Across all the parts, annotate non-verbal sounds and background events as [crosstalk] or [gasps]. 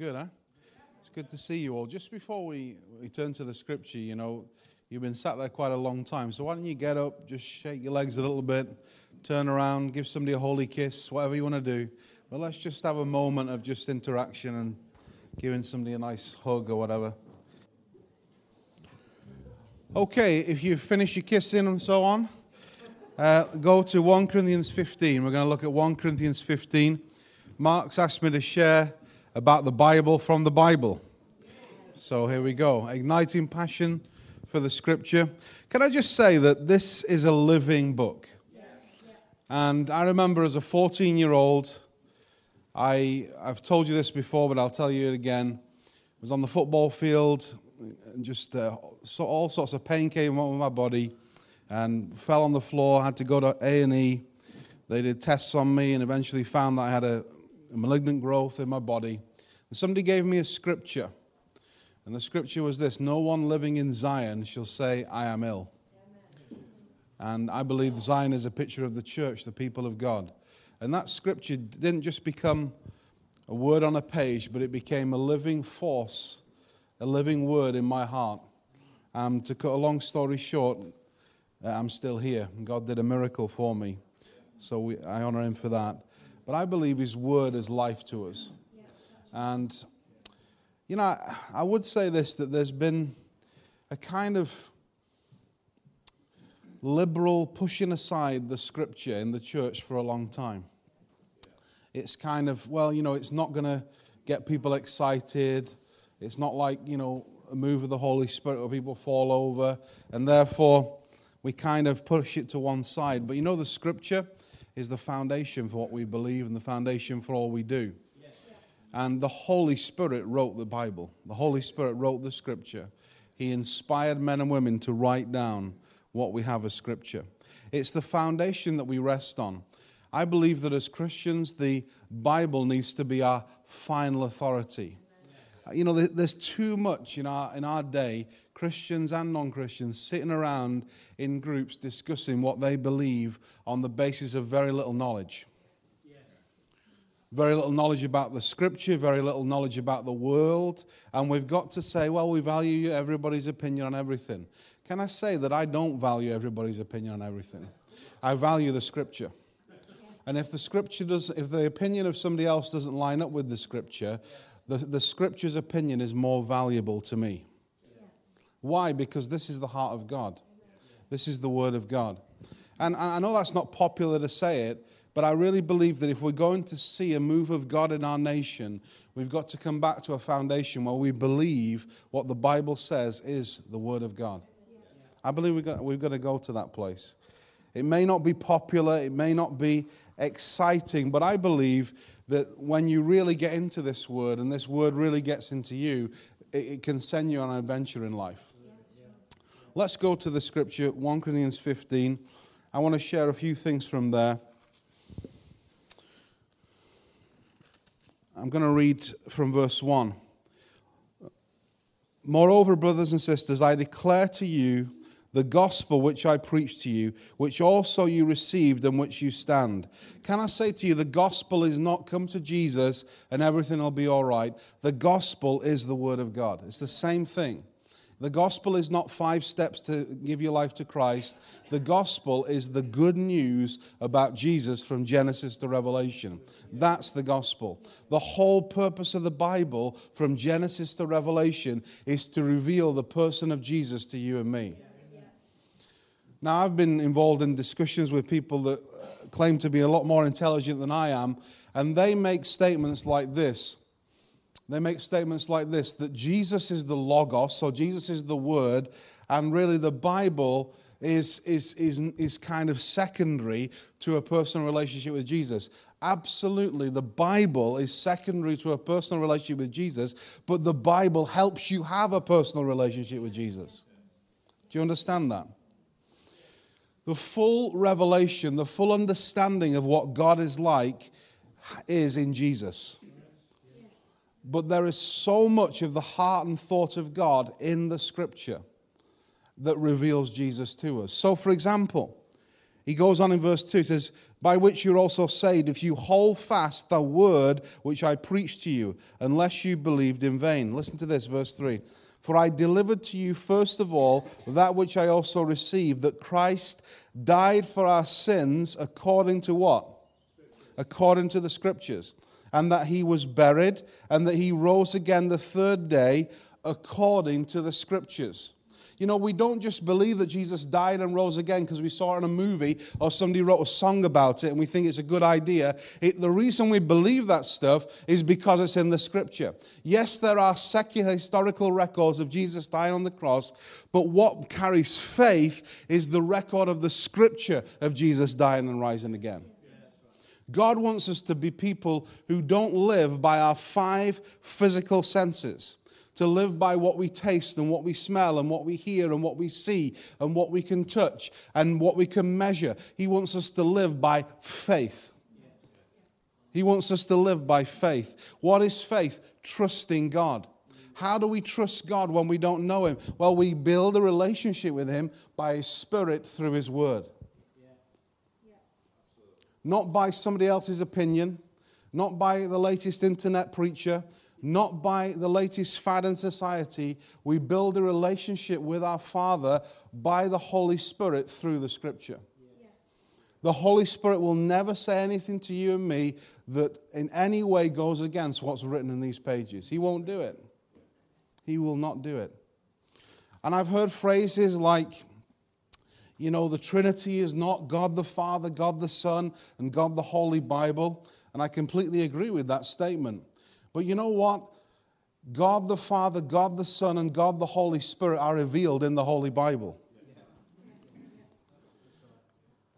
Good, huh? It's good to see you all. Just before we, we turn to the scripture, you know, you've been sat there quite a long time. So why don't you get up, just shake your legs a little bit, turn around, give somebody a holy kiss, whatever you want to do. But let's just have a moment of just interaction and giving somebody a nice hug or whatever. Okay, if you've finished your kissing and so on, uh, go to 1 Corinthians 15. We're going to look at 1 Corinthians 15. Mark's asked me to share about the Bible from the Bible. So here we go. Igniting passion for the scripture. Can I just say that this is a living book? And I remember as a 14 year old, I, I've told you this before, but I'll tell you it again. I was on the football field, and just uh, so all sorts of pain came on my body, and fell on the floor. Had to go to A and E. They did tests on me, and eventually found that I had a, a malignant growth in my body. And somebody gave me a scripture, and the scripture was this: "No one living in Zion shall say, I am ill." And I believe Zion is a picture of the church, the people of God. And that scripture didn't just become a word on a page, but it became a living force a living word in my heart. Um, to cut a long story short, uh, I'm still here. God did a miracle for me. So we, I honor him for that. But I believe his word is life to us. And, you know, I, would say this that there's been a kind of liberal pushing aside the scripture in the church for a long time. It's kind of, well, you know, it's not going to get people excited. It's not like, you know, a move of the Holy Spirit where people fall over, and therefore we kind of push it to one side. But you know, the scripture is the foundation for what we believe and the foundation for all we do. And the Holy Spirit wrote the Bible, the Holy Spirit wrote the scripture. He inspired men and women to write down what we have as scripture. It's the foundation that we rest on. I believe that as Christians, the Bible needs to be our final authority you know, there's too much in our, in our day, Christians and non Christians, sitting around in groups discussing what they believe on the basis of very little knowledge. Very little knowledge about the scripture, very little knowledge about the world. And we've got to say, well, we value everybody's opinion on everything. Can I say that I don't value everybody's opinion on everything? I value the scripture. And if the scripture does, if the opinion of somebody else doesn't line up with the scripture, the, the scripture's opinion is more valuable to me. Why? Because this is the heart of God. This is the word of God. And I know that's not popular to say it, but I really believe that if we're going to see a move of God in our nation, we've got to come back to a foundation where we believe what the Bible says is the Word of God. I believe we've got, we've got to go to that place. It may not be popular, it may not be exciting, but I believe that when you really get into this word and this word really gets into you, it, it can send you on an adventure in life. Let's go to the scripture, 1 Corinthians 15. I want to share a few things from there. I'm going to read from verse 1. Moreover, brothers and sisters, I declare to you the gospel which I preached to you, which also you received and which you stand. Can I say to you, the gospel is not come to Jesus and everything will be all right. The gospel is the word of God. It's the same thing. The gospel is not five steps to give your life to Christ. The gospel is the good news about Jesus from Genesis to Revelation. That's the gospel. The whole purpose of the Bible from Genesis to Revelation is to reveal the person of Jesus to you and me. Now, I've been involved in discussions with people that uh, claim to be a lot more intelligent than I am, and they make statements like this. They make statements like this that Jesus is the Logos, so Jesus is the Word, and really the Bible is, is, is, is kind of secondary to a personal relationship with Jesus. Absolutely, the Bible is secondary to a personal relationship with Jesus, but the Bible helps you have a personal relationship with Jesus. Do you understand that? The full revelation, the full understanding of what God is like is in Jesus. But there is so much of the heart and thought of God in the scripture that reveals Jesus to us. So, for example, He goes on in verse 2, he says, By which you're also saved, if you hold fast the word which I preached to you, unless you believed in vain. Listen to this, verse 3. For I delivered to you first of all that which I also received, that Christ died for our sins according to what? According to the scriptures. And that he was buried, and that he rose again the third day according to the scriptures. You know, we don't just believe that Jesus died and rose again because we saw it in a movie or somebody wrote a song about it and we think it's a good idea. It, the reason we believe that stuff is because it's in the scripture. Yes, there are secular historical records of Jesus dying on the cross, but what carries faith is the record of the scripture of Jesus dying and rising again. God wants us to be people who don't live by our five physical senses to live by what we taste and what we smell and what we hear and what we see and what we can touch and what we can measure. He wants us to live by faith. He wants us to live by faith. What is faith? Trusting God. How do we trust God when we don't know Him? Well, we build a relationship with Him by His Spirit through His Word. Not by somebody else's opinion, not by the latest internet preacher, not by the latest fad in society. We build a relationship with our Father by the Holy Spirit through the Scripture. The Holy Spirit will never say anything to you and me that in any way goes against what's written in these pages. He won't do it. He will not do it. And I've heard phrases like, you know, the Trinity is not God the Father, God the Son, and God the Holy Bible. And I completely agree with that statement. But you know what? God the Father, God the Son, and God the Holy Spirit are revealed in the Holy Bible.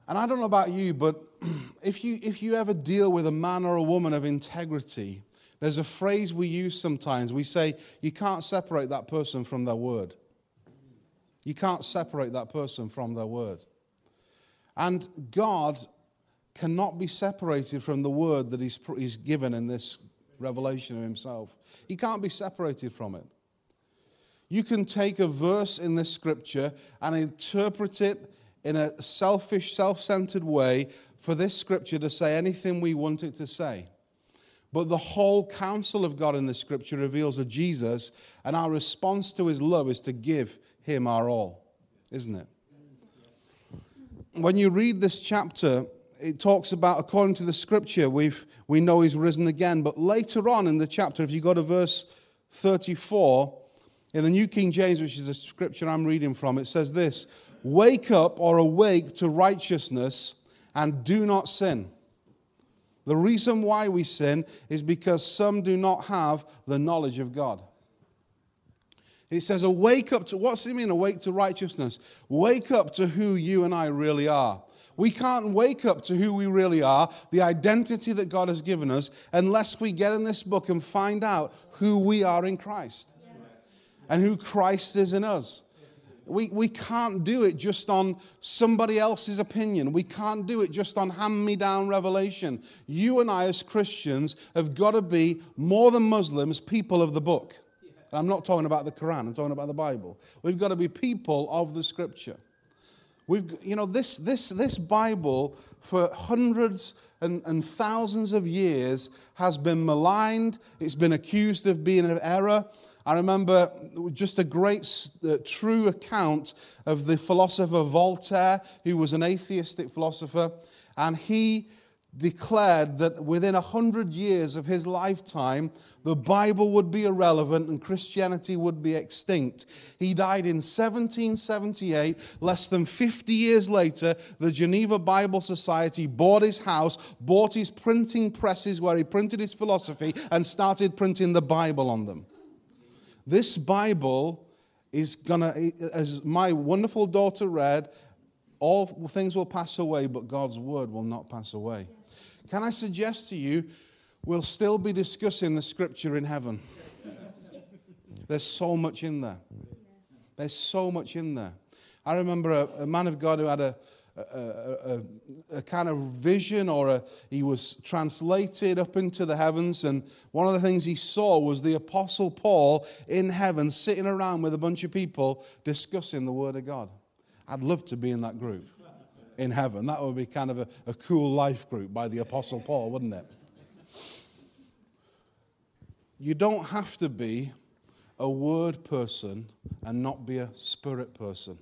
And I don't know about you, but [clears throat] if you, if you ever deal with a man or a woman of integrity, there's a phrase we use sometimes. We say, you can't separate that person from their word. You can't separate that person from their word. And God cannot be separated from the word that He's, he's given in this revelation of himself. He can't be separated from it. You can take a verse in this scripture and interpret it in a selfish, self centered way for this scripture to say anything we want it to say. But the whole counsel of God in the scripture reveals a Jesus, and our response to his love is to give him our all, isn't it? When you read this chapter, it talks about, according to the scripture, we've, we know he's risen again. But later on in the chapter, if you go to verse 34, in the New King James, which is a scripture I'm reading from, it says this Wake up or awake to righteousness and do not sin. The reason why we sin is because some do not have the knowledge of God. It says, Awake up to, what's it mean, awake to righteousness? Wake up to who you and I really are. We can't wake up to who we really are, the identity that God has given us, unless we get in this book and find out who we are in Christ and who Christ is in us. We, we can't do it just on somebody else's opinion. We can't do it just on hand me down revelation. You and I, as Christians, have got to be more than Muslims, people of the book. I'm not talking about the Quran, I'm talking about the Bible. We've got to be people of the scripture. We've, you know, this, this, this Bible for hundreds and, and thousands of years has been maligned. It's been accused of being an error. I remember just a great, uh, true account of the philosopher Voltaire, who was an atheistic philosopher, and he declared that within a hundred years of his lifetime, the Bible would be irrelevant and Christianity would be extinct. He died in 1778. Less than 50 years later, the Geneva Bible Society bought his house, bought his printing presses where he printed his philosophy, and started printing the Bible on them. This Bible is gonna, as my wonderful daughter read, all things will pass away, but God's word will not pass away. Can I suggest to you, we'll still be discussing the scripture in heaven? [laughs] There's so much in there. There's so much in there. I remember a, a man of God who had a, a, a, a, kind of vision, or a, he was translated up into the heavens. And one of the things he saw was the Apostle Paul in heaven sitting around with a bunch of people discussing the Word of God. I'd love to be in that group. In heaven. That would be kind of a, a cool life group by the Apostle Paul, wouldn't it? You don't have to be a word person and not be a spirit person.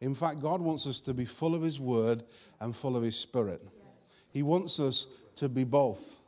In fact, God wants us to be full of His word and full of His spirit. He wants us to be both.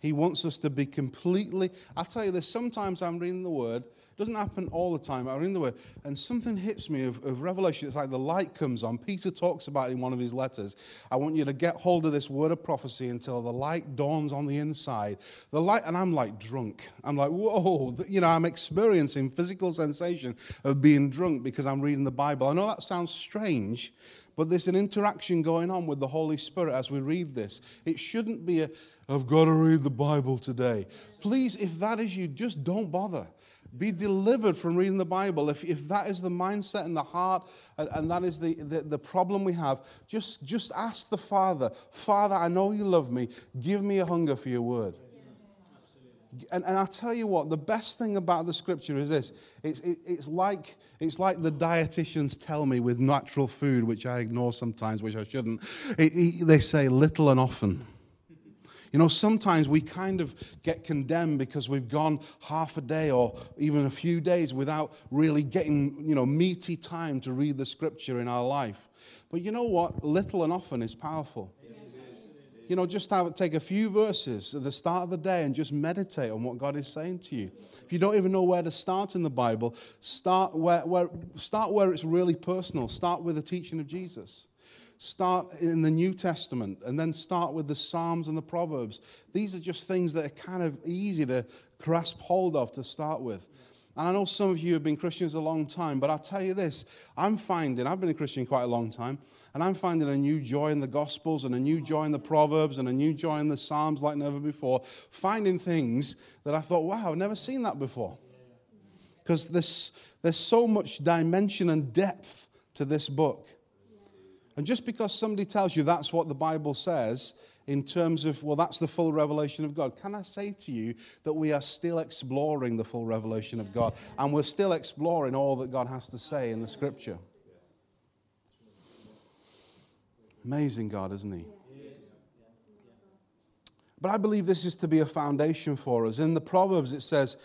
He wants us to be completely. I'll tell you this sometimes I'm reading the word doesn't happen all the time. I read the word, and something hits me of, of revelation. It's like the light comes on. Peter talks about it in one of his letters. I want you to get hold of this word of prophecy until the light dawns on the inside. The light, and I'm like drunk. I'm like, whoa, you know, I'm experiencing physical sensation of being drunk because I'm reading the Bible. I know that sounds strange, but there's an interaction going on with the Holy Spirit as we read this. It shouldn't be a, I've got to read the Bible today. Please, if that is you, just don't bother. Be delivered from reading the Bible. If, if that is the mindset and the heart, and, and that is the, the, the problem we have, just, just ask the Father, Father, I know you love me. Give me a hunger for your word. And, and I'll tell you what, the best thing about the scripture is this it's, it, it's, like, it's like the dietitians tell me with natural food, which I ignore sometimes, which I shouldn't. It, it, they say little and often. You know, sometimes we kind of get condemned because we've gone half a day or even a few days without really getting, you know, meaty time to read the scripture in our life. But you know what? Little and often is powerful. You know, just have, take a few verses at the start of the day and just meditate on what God is saying to you. If you don't even know where to start in the Bible, start where, where, start where it's really personal. Start with the teaching of Jesus start in the New Testament and then start with the Psalms and the Proverbs. These are just things that are kind of easy to grasp hold of to start with. And I know some of you have been Christians a long time, but I'll tell you this I'm finding, I've been a Christian quite a long time, and I'm finding a new joy in the Gospels and a new joy in the Proverbs and a new joy in the Psalms like never before. Finding things that I thought, wow, I've never seen that before. Because there's, there's so much dimension and depth to this book. And just because somebody tells you that's what the Bible says, in terms of, well, that's the full revelation of God, can I say to you that we are still exploring the full revelation of God and we're still exploring all that God has to say in the scripture? Amazing God, isn't He? But I believe this is to be a foundation for us. In the Proverbs, it says,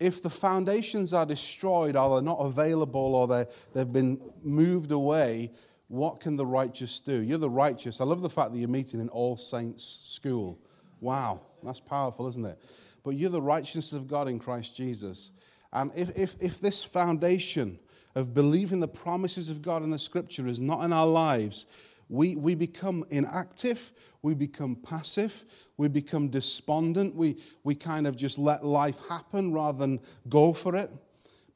if the foundations are destroyed or they're not available or they've been moved away, what can the righteous do? You're the righteous. I love the fact that you're meeting in All Saints School. Wow, that's powerful, isn't it? But you're the righteousness of God in Christ Jesus. And if, if, if this foundation of believing the promises of God in the scripture is not in our lives, we, we become inactive, we become passive, we become despondent, we, we kind of just let life happen rather than go for it.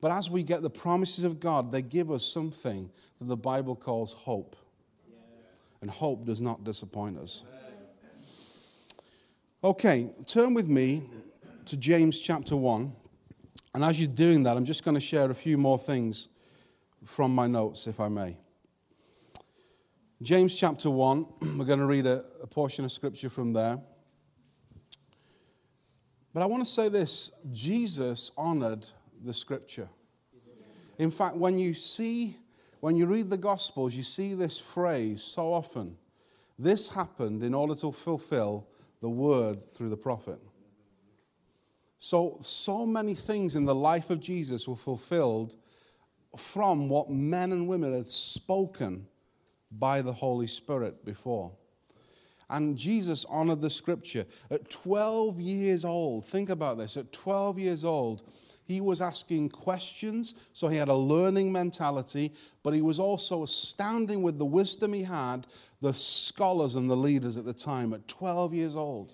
But as we get the promises of God, they give us something that the Bible calls hope. And hope does not disappoint us. Okay, turn with me to James chapter 1. And as you're doing that, I'm just going to share a few more things from my notes, if I may. James chapter 1, [clears throat] we're going to read a, a portion of scripture from there. But I want to say this Jesus honored the scripture. In fact, when you see, when you read the Gospels, you see this phrase so often. This happened in order to fulfill the word through the prophet. So, so many things in the life of Jesus were fulfilled from what men and women had spoken by the Holy Spirit before. And Jesus honored the scripture. At 12 years old, think about this, at 12 years old, he was asking questions, so he had a learning mentality, but he was also astounding with the wisdom he had, the scholars and the leaders at the time at 12 years old.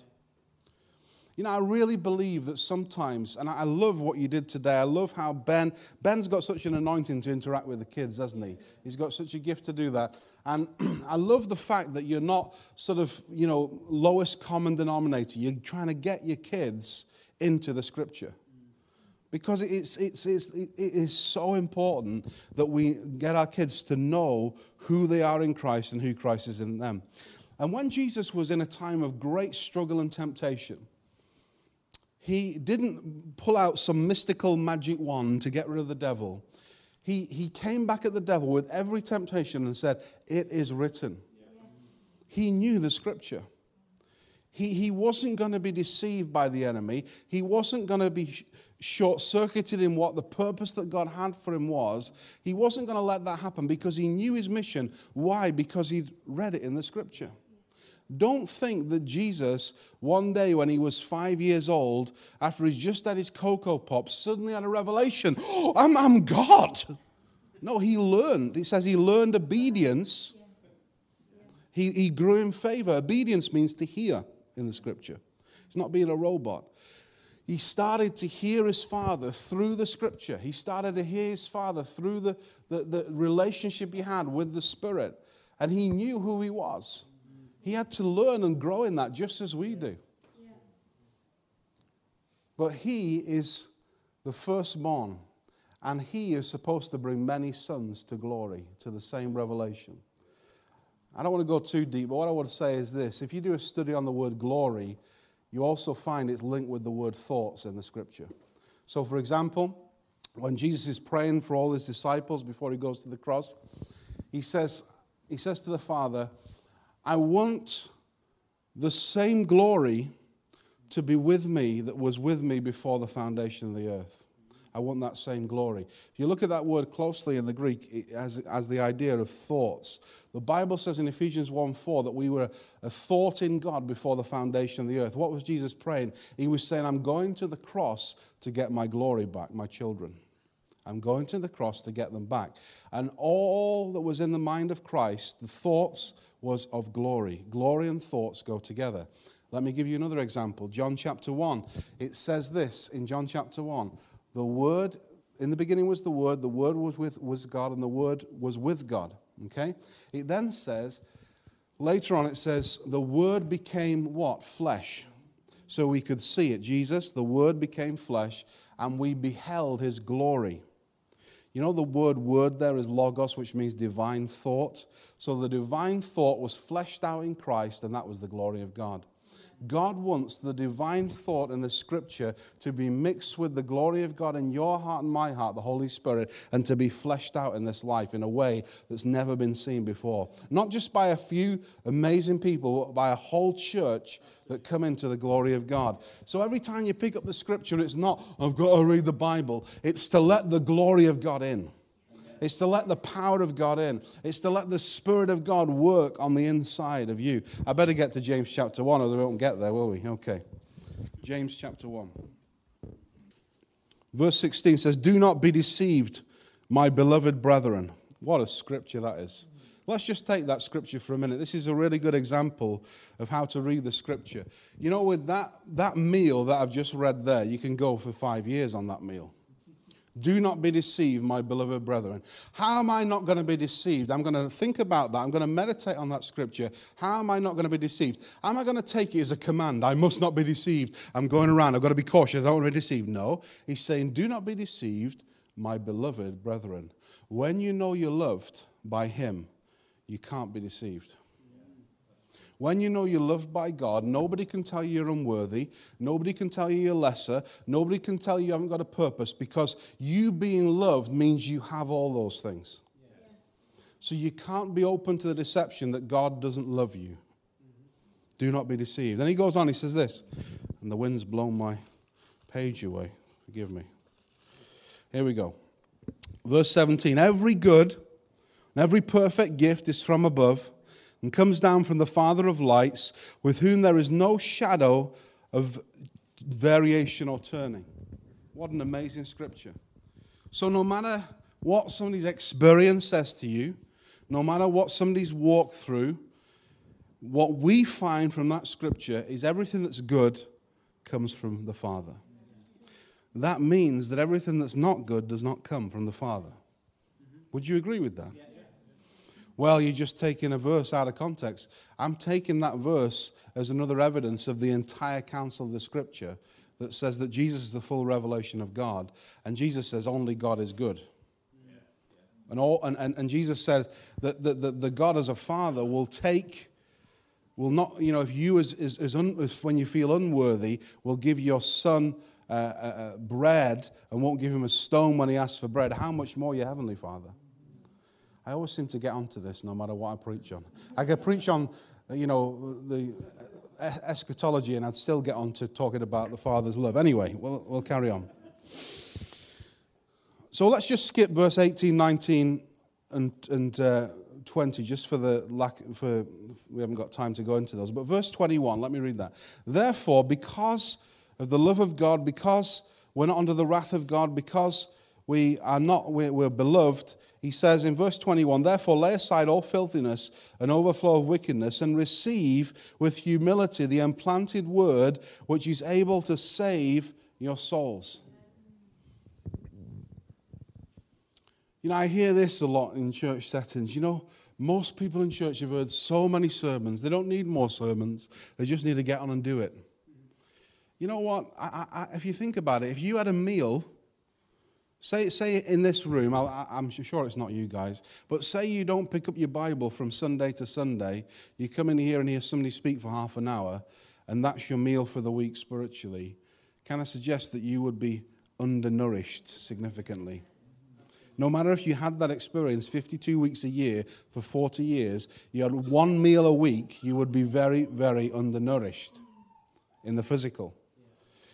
You know, I really believe that sometimes, and I love what you did today. I love how Ben, Ben's got such an anointing to interact with the kids, hasn't he? He's got such a gift to do that. And [clears throat] I love the fact that you're not sort of, you know, lowest common denominator. You're trying to get your kids into the scripture because it's, it's, it's, it is so important that we get our kids to know who they are in Christ and who Christ is in them. And when Jesus was in a time of great struggle and temptation, he didn't pull out some mystical magic wand to get rid of the devil. He, he came back at the devil with every temptation and said, It is written. He knew the scripture. He, he wasn't going to be deceived by the enemy. He wasn't going to be short circuited in what the purpose that God had for him was. He wasn't going to let that happen because he knew his mission. Why? Because he'd read it in the scripture. Don't think that Jesus, one day when he was five years old, after he's just had his Coco Pops, suddenly had a revelation. Oh, [gasps] I'm, I'm God. No, he learned. He says he learned obedience. He, he grew in favor. Obedience means to hear in the scripture, He's not being a robot. He started to hear his father through the scripture. He started to hear his father through the, the, the relationship he had with the Spirit. And he knew who he was. He had to learn and grow in that just as we do. But he is the firstborn, and he is supposed to bring many sons to glory, to the same revelation. I don't want to go too deep, but what I want to say is this if you do a study on the word glory, you also find it's linked with the word thoughts in the scripture. So, for example, when Jesus is praying for all his disciples before he goes to the cross, he says, he says to the Father, I want the same glory to be with me that was with me before the foundation of the earth. I want that same glory. If you look at that word closely in the Greek, it has, has the idea of thoughts. The Bible says in Ephesians 1 4 that we were a thought in God before the foundation of the earth. What was Jesus praying? He was saying, I'm going to the cross to get my glory back, my children. I'm going to the cross to get them back. And all that was in the mind of Christ, the thoughts was of glory. Glory and thoughts go together. Let me give you another example. John chapter 1. It says this in John chapter 1 The Word, in the beginning was the Word, the Word was with was God, and the Word was with God. Okay? It then says, later on, it says, the Word became what? Flesh. So we could see it. Jesus, the Word became flesh, and we beheld his glory. You know, the word word there is logos, which means divine thought. So the divine thought was fleshed out in Christ, and that was the glory of God. God wants the divine thought in the scripture to be mixed with the glory of God in your heart and my heart, the Holy Spirit, and to be fleshed out in this life in a way that's never been seen before. Not just by a few amazing people, but by a whole church that come into the glory of God. So every time you pick up the scripture, it's not, I've got to read the Bible, it's to let the glory of God in. It's to let the power of God in. It's to let the Spirit of God work on the inside of you. I better get to James chapter 1, or we won't get there, will we? Okay. James chapter 1. Verse 16 says, Do not be deceived, my beloved brethren. What a scripture that is. Let's just take that scripture for a minute. This is a really good example of how to read the scripture. You know, with that, that meal that I've just read there, you can go for five years on that meal. Do not be deceived, my beloved brethren. How am I not going to be deceived? I'm going to think about that. I'm going to meditate on that scripture. How am I not going to be deceived? Am I going to take it as a command? I must not be deceived. I'm going around. I've got to be cautious. I don't want to be deceived. No. He's saying, Do not be deceived, my beloved brethren. When you know you're loved by him, you can't be deceived. When you know you're loved by God, nobody can tell you you're unworthy. Nobody can tell you you're lesser. Nobody can tell you you haven't got a purpose because you being loved means you have all those things. So you can't be open to the deception that God doesn't love you. Do not be deceived. Then he goes on, he says this, and the wind's blown my page away. Forgive me. Here we go. Verse 17 Every good and every perfect gift is from above and comes down from the Father of lights, with whom there is no shadow of variation or turning. What an amazing scripture. So, no matter what somebody's experience says to you, no matter what somebody's walked through, what we find from that scripture is everything that's good comes from the Father. That means that everything that's not good does not come from the Father. Would you agree with that? Well, you're just taking a verse out of context. I'm taking that verse as another evidence of the entire counsel of the scripture that says that Jesus is the full revelation of God. And Jesus says only God is good. And, all, and, and, and Jesus said that the, the, the God as a father will take, will not, you know, if you, as, as, as, un, when you feel unworthy, will give your son uh, uh, bread and won't give him a stone when he asks for bread, how much more your heavenly Father? I always seem to get onto this no matter what I preach on. I could preach on, you know, the eschatology and I'd still get on to talking about the Father's love. Anyway, we'll, we'll carry on. So let's just skip verse 18, 19, and, and uh, 20, just for the lack, for we haven't got time to go into those. But verse 21, let me read that. Therefore, because of the love of God, because we're not under the wrath of God, because we are not, we're, beloved, he says in verse 21 Therefore, lay aside all filthiness and overflow of wickedness, and receive with humility the implanted word which is able to save your souls. You know, I hear this a lot in church settings. You know, most people in church have heard so many sermons. They don't need more sermons, they just need to get on and do it. You know what? I, I, if you think about it, if you had a meal Say, say in this room, I, am sure it's not you guys, but say you don't pick up your Bible from Sunday to Sunday. You come in here and hear somebody speak for half an hour, and that's your meal for the week spiritually. Can I suggest that you would be undernourished significantly? No matter if you had that experience 52 weeks a year for 40 years, you had one meal a week, you would be very, very undernourished in the physical.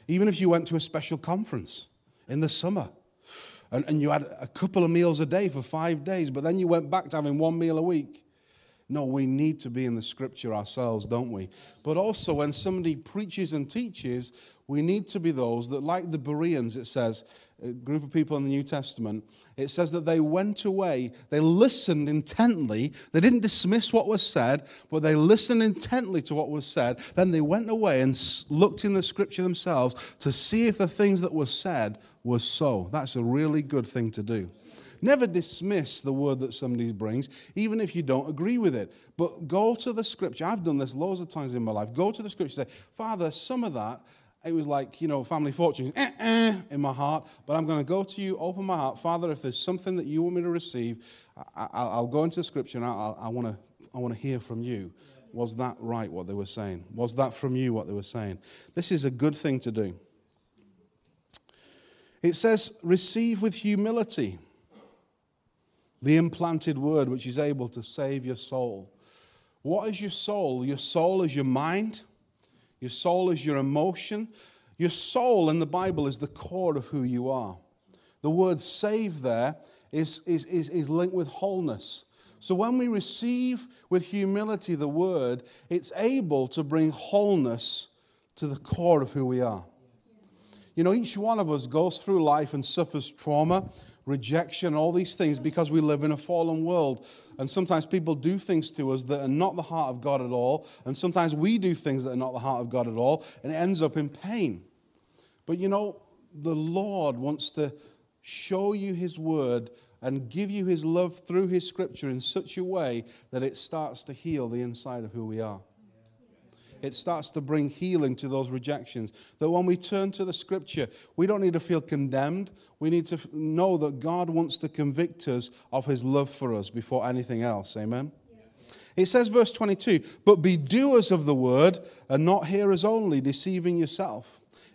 Even if you went to a special conference in the summer and, and you had a couple of meals a day for five days, but then you went back to having one meal a week. No, we need to be in the scripture ourselves, don't we? But also, when somebody preaches and teaches, we need to be those that, like the Bereans, it says, a group of people in the New Testament, it says that they went away, they listened intently, they didn't dismiss what was said, but they listened intently to what was said. Then they went away and looked in the scripture themselves to see if the things that were said was so. That's a really good thing to do. Never dismiss the word that somebody brings, even if you don't agree with it. But go to the scripture. I've done this loads of times in my life. Go to the scripture say, Father, some of that, it was like, you know, family fortune eh, eh, in my heart. But I'm going to go to you, open my heart. Father, if there's something that you want me to receive, I, will go into the scripture and I, I want to I want to hear from you. Was that right, what they were saying? Was that from you, what they were saying? This is a good thing to do. It says, receive with humility the implanted word which is able to save your soul. What is your soul? Your soul is your mind, your soul is your emotion. Your soul in the Bible is the core of who you are. The word save there is, is, is, is linked with wholeness. So when we receive with humility the word, it's able to bring wholeness to the core of who we are. You know, each one of us goes through life and suffers trauma, rejection, all these things because we live in a fallen world. And sometimes people do things to us that are not the heart of God at all. And sometimes we do things that are not the heart of God at all. And it ends up in pain. But you know, the Lord wants to show you His word and give you His love through His scripture in such a way that it starts to heal the inside of who we are it starts to bring healing to those rejections. That when we turn to the scripture, we don't need to feel condemned. We need to know that God wants to convict us of his love for us before anything else. Amen? It says, verse 22, but be doers of the word and not hearers only, deceiving yourself.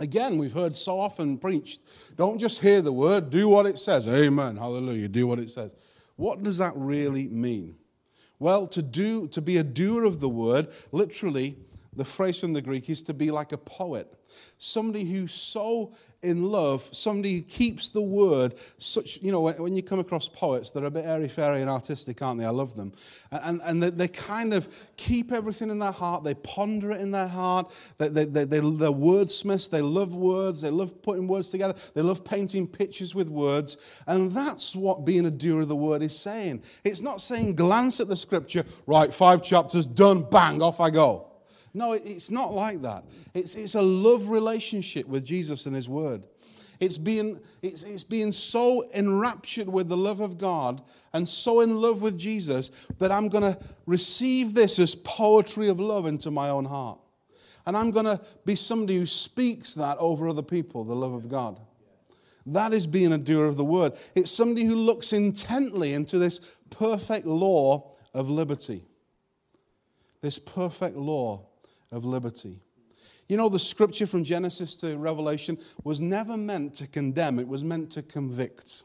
Again, we've heard so often preached don't just hear the word, do what it says. Amen. Hallelujah. Do what it says. What does that really mean? Well, to do to be a doer of the word, literally, the phrase from the Greek is to be like a poet. Somebody who's so in love, somebody who keeps the word. Such, you know, when you come across poets, they're a bit airy fairy and artistic, aren't they? I love them. And, and they, they kind of keep everything in their heart, they ponder it in their heart. They, they, they, they, they're wordsmiths, they love words, they love putting words together, they love painting pictures with words. And that's what being a doer of the word is saying. It's not saying glance at the scripture, right, five chapters, done, bang, off I go. No, it's not like that. It's, it's a love relationship with Jesus and His Word. It's being, it's, it's being so enraptured with the love of God and so in love with Jesus that I'm going to receive this as poetry of love into my own heart. And I'm going to be somebody who speaks that over other people, the love of God. That is being a doer of the word. It's somebody who looks intently into this perfect law of liberty. This perfect law of liberty. You know, the scripture from Genesis to Revelation was never meant to condemn, it was meant to convict.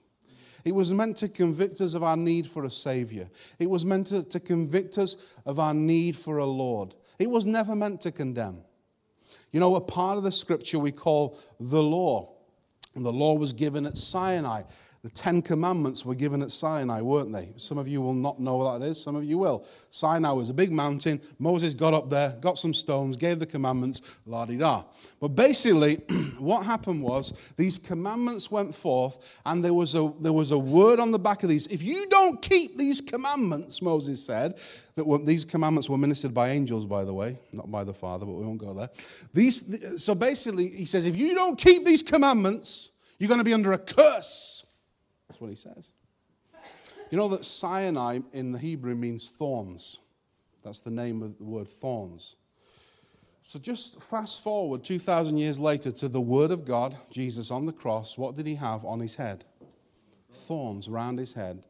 It was meant to convict us of our need for a Savior. It was meant to, to convict us of our need for a Lord. It was never meant to condemn. You know, a part of the scripture we call the law. And the law was given at Sinai. The Ten Commandments were given at Sinai, weren't they? Some of you will not know what that is, some of you will. Sinai was a big mountain. Moses got up there, got some stones, gave the commandments, la di da. But basically, [clears throat] what happened was these commandments went forth, and there was, a, there was a word on the back of these. If you don't keep these commandments, Moses said, that were, these commandments were ministered by angels, by the way, not by the Father, but we won't go there. These, so basically, he says, if you don't keep these commandments, you're going to be under a curse. That's what he says. You know that Sinai in the Hebrew means thorns. That's the name of the word thorns. So just fast forward 2,000 years later to the Word of God, Jesus on the cross. What did he have on his head? Thorns around his head.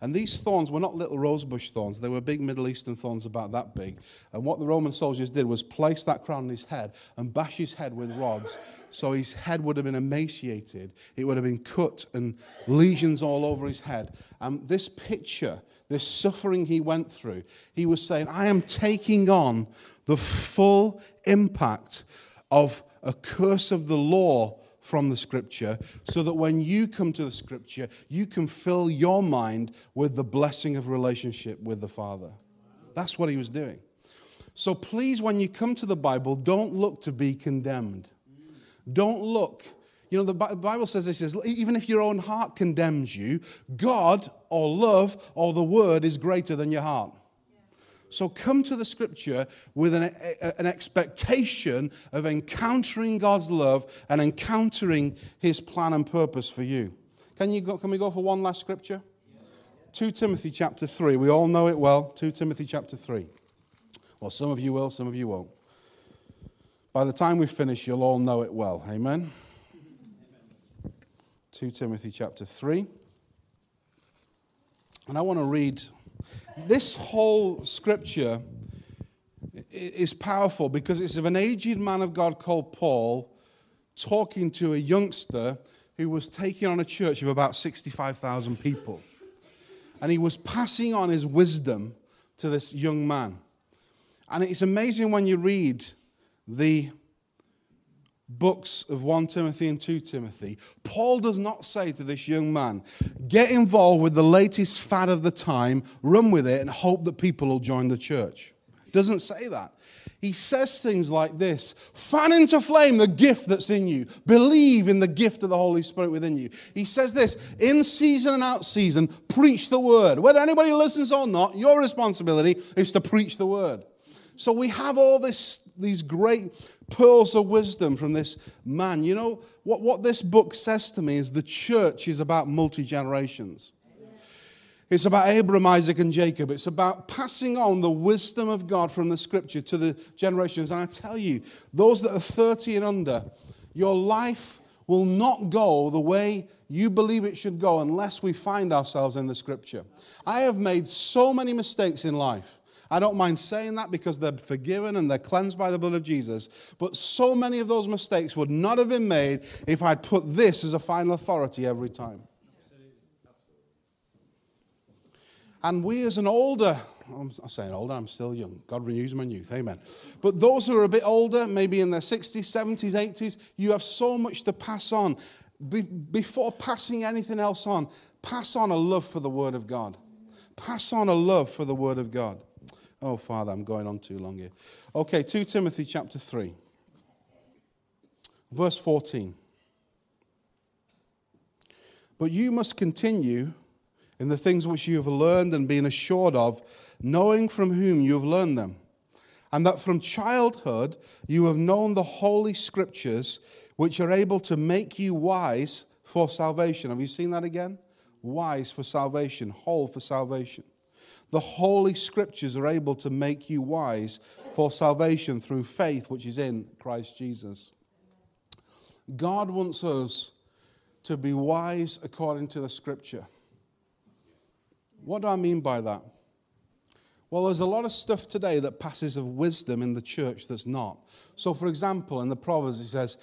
And these thorns were not little rosebush thorns, they were big Middle Eastern thorns about that big. And what the Roman soldiers did was place that crown on his head and bash his head with rods. So his head would have been emaciated, it would have been cut and lesions all over his head. And this picture, this suffering he went through, he was saying, I am taking on the full impact of a curse of the law from the scripture so that when you come to the scripture, you can fill your mind with the blessing of relationship with the Father. That's what he was doing. So please, when you come to the Bible, don't look to be condemned. Don't look. You know, the Bible says this is even if your own heart condemns you, God or love or the word is greater than your heart. So come to the scripture with an, an expectation of encountering God's love and encountering his plan and purpose for you. Can, you go, can we go for one last scripture? 2 Timothy chapter 3. We all know it well. 2 Timothy chapter 3. Well, some of you will, some of you won't. By the time we finish, you'll all know it well. Amen? 2 Timothy chapter 3. And I want to read this whole scripture is powerful because it's of an aged man of God called Paul talking to a youngster who was taking on a church of about 65,000 people. And he was passing on his wisdom to this young man. And it's amazing when you read the books of 1 Timothy and 2 Timothy, Paul does not say to this young man, get involved with the latest fad of the time, run with it, and hope that people will join the church. Doesn't say that. He says things like this fan into flame the gift that's in you. Believe in the gift of the Holy Spirit within you. He says this in season and out season, preach the word. Whether anybody listens or not, your responsibility is to preach the word. So we have all this, these great pearls of wisdom from this man. You know, what, what this book says to me is the church is about multi generations. It's about Abraham, Isaac, and Jacob. It's about passing on the wisdom of God from the scripture to the generations. And I tell you, those that are 30 and under, your life will not go the way you believe it should go unless we find ourselves in the scripture. I have made so many mistakes in life. I don't mind saying that because they're forgiven and they're cleansed by the blood of Jesus. But so many of those mistakes would not have been made if I'd put this as a final authority every time. And we, as an older, I'm saying older, I'm still young. God renews my youth. Amen. But those who are a bit older, maybe in their 60s, 70s, 80s, you have so much to pass on. Be- before passing anything else on, pass on a love for the Word of God. Pass on a love for the Word of God. Oh, Father, I'm going on too long here. Okay, 2 Timothy chapter 3, verse 14. But you must continue in the things which you have learned and been assured of, knowing from whom you have learned them, and that from childhood you have known the holy scriptures which are able to make you wise for salvation. Have you seen that again? Wise for salvation, whole for salvation. The Holy Scriptures are able to make you wise for salvation through faith, which is in Christ Jesus. God wants us to be wise according to the Scripture. What do I mean by that? Well, there's a lot of stuff today that passes of wisdom in the church that's not. So, for example, in the Proverbs, it says,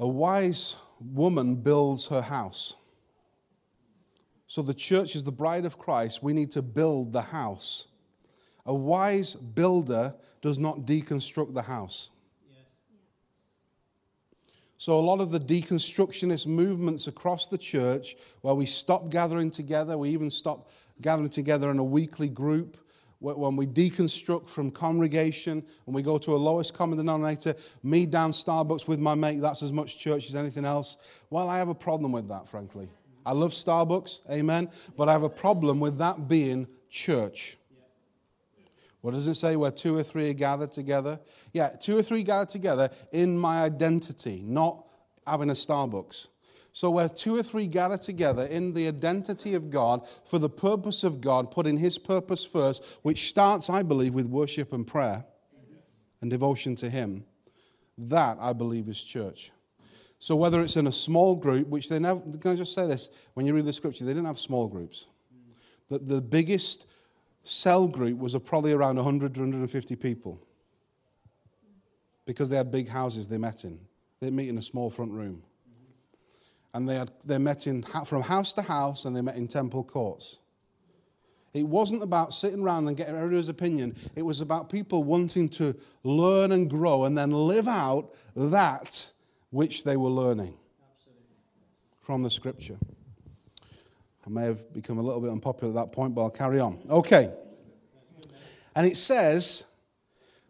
A wise woman builds her house. So the church is the bride of Christ. We need to build the house. A wise builder does not deconstruct the house. So, a lot of the deconstructionist movements across the church, where we stop gathering together, we even stop gathering together in a weekly group, when we deconstruct from congregation and we go to a lowest common denominator, me down Starbucks with my mate, that's as much church as anything else. Well, I have a problem with that, frankly. I love Starbucks, amen, but I have a problem with that being church. What does it say? Where two or three are gathered together? Yeah, two or three gathered together in my identity, not having a Starbucks. So, where two or three gather together in the identity of God for the purpose of God, putting His purpose first, which starts, I believe, with worship and prayer and devotion to Him, that, I believe, is church. So whether it's in a small group, which they never, can I just say this? When you read the scripture, they didn't have small groups. The, the biggest cell group was probably around 100, 150 people. Because they had big houses they met in. They'd meet in a small front room. And they, had, they met in, from house to house and they met in temple courts. It wasn't about sitting around and getting everybody's opinion. It was about people wanting to learn and grow and then live out that which they were learning from the scripture. I may have become a little bit unpopular at that point, but I'll carry on. Okay. And it says,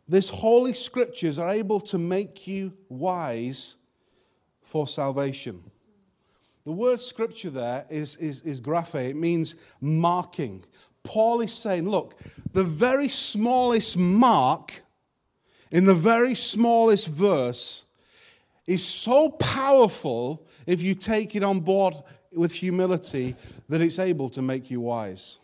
this holy scriptures are able to make you wise for salvation. The word scripture there is, is, is graphe, it means marking. Paul is saying, look, the very smallest mark in the very smallest verse is so powerful if you take it on board with humility that it's able to make you wise.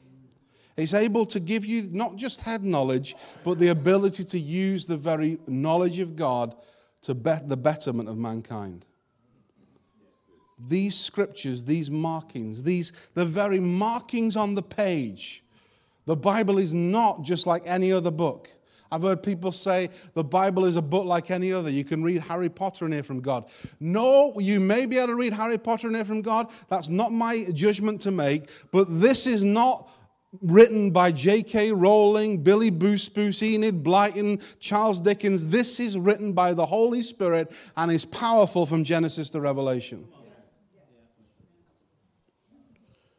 It's able to give you not just head knowledge, but the ability to use the very knowledge of God to bet the betterment of mankind. These scriptures, these markings, these the very markings on the page. The Bible is not just like any other book. I've heard people say the Bible is a book like any other. You can read Harry Potter and hear from God. No, you may be able to read Harry Potter and hear from God. That's not my judgment to make. But this is not written by J.K. Rowling, Billy Boospoos, Enid Blyton, Charles Dickens. This is written by the Holy Spirit and is powerful from Genesis to Revelation.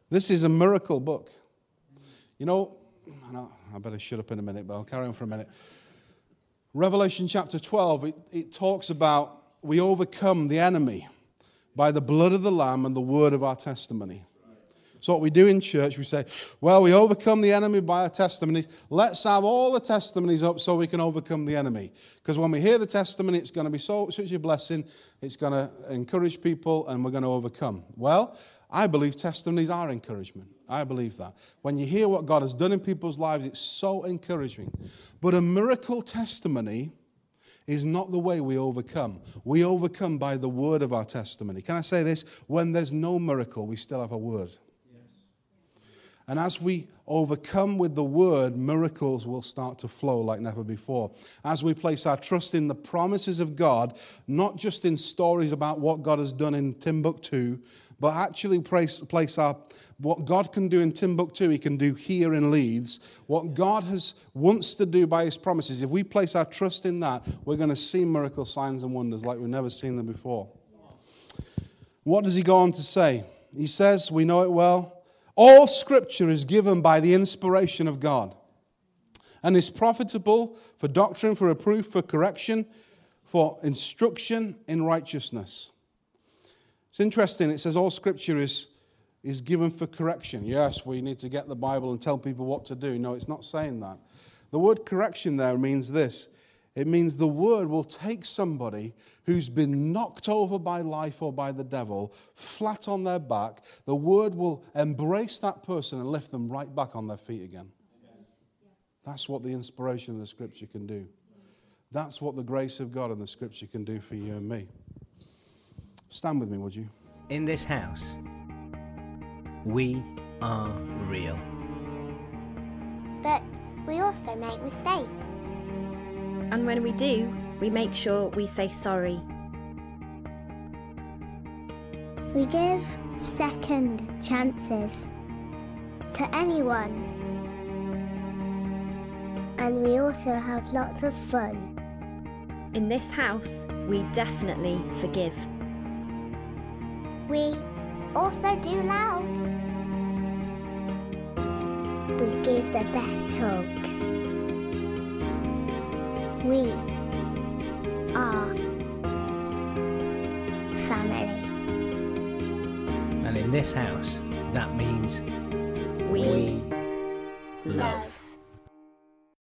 This is a miracle book. You know, I better shut up in a minute, but I'll carry on for a minute. Revelation chapter 12, it, it talks about we overcome the enemy by the blood of the Lamb and the word of our testimony. So, what we do in church, we say, well, we overcome the enemy by our testimonies. Let's have all the testimonies up so we can overcome the enemy. Because when we hear the testimony, it's going to be so, such a blessing. It's going to encourage people, and we're going to overcome. Well, I believe testimonies are encouragement. I believe that. When you hear what God has done in people's lives, it's so encouraging. But a miracle testimony is not the way we overcome. We overcome by the word of our testimony. Can I say this? When there's no miracle, we still have a word. And as we overcome with the word, miracles will start to flow like never before. As we place our trust in the promises of God, not just in stories about what God has done in Timbuktu, but actually place, place our, what God can do in Timbuktu, He can do here in Leeds. What God has wants to do by His promises, if we place our trust in that, we're going to see miracle signs and wonders like we've never seen them before. What does He go on to say? He says, we know it well, all scripture is given by the inspiration of God and is profitable for doctrine, for reproof, for correction, for instruction in righteousness it's interesting. It says all scripture is, is given for correction. Yes, we need to get the Bible and tell people what to do. No, it's not saying that. The word correction there means this It means the word will take somebody who's been knocked over by life or by the devil, flat on their back. The word will embrace that person and lift them right back on their feet again. That's what the inspiration of the scripture can do. That's what the grace of God and the scripture can do for you and me. Stand with me, would you? In this house, we are real. But we also make mistakes. And when we do, we make sure we say sorry. We give second chances to anyone. And we also have lots of fun. In this house, we definitely forgive. We also do loud. We give the best hugs. We are family. And in this house, that means We, love.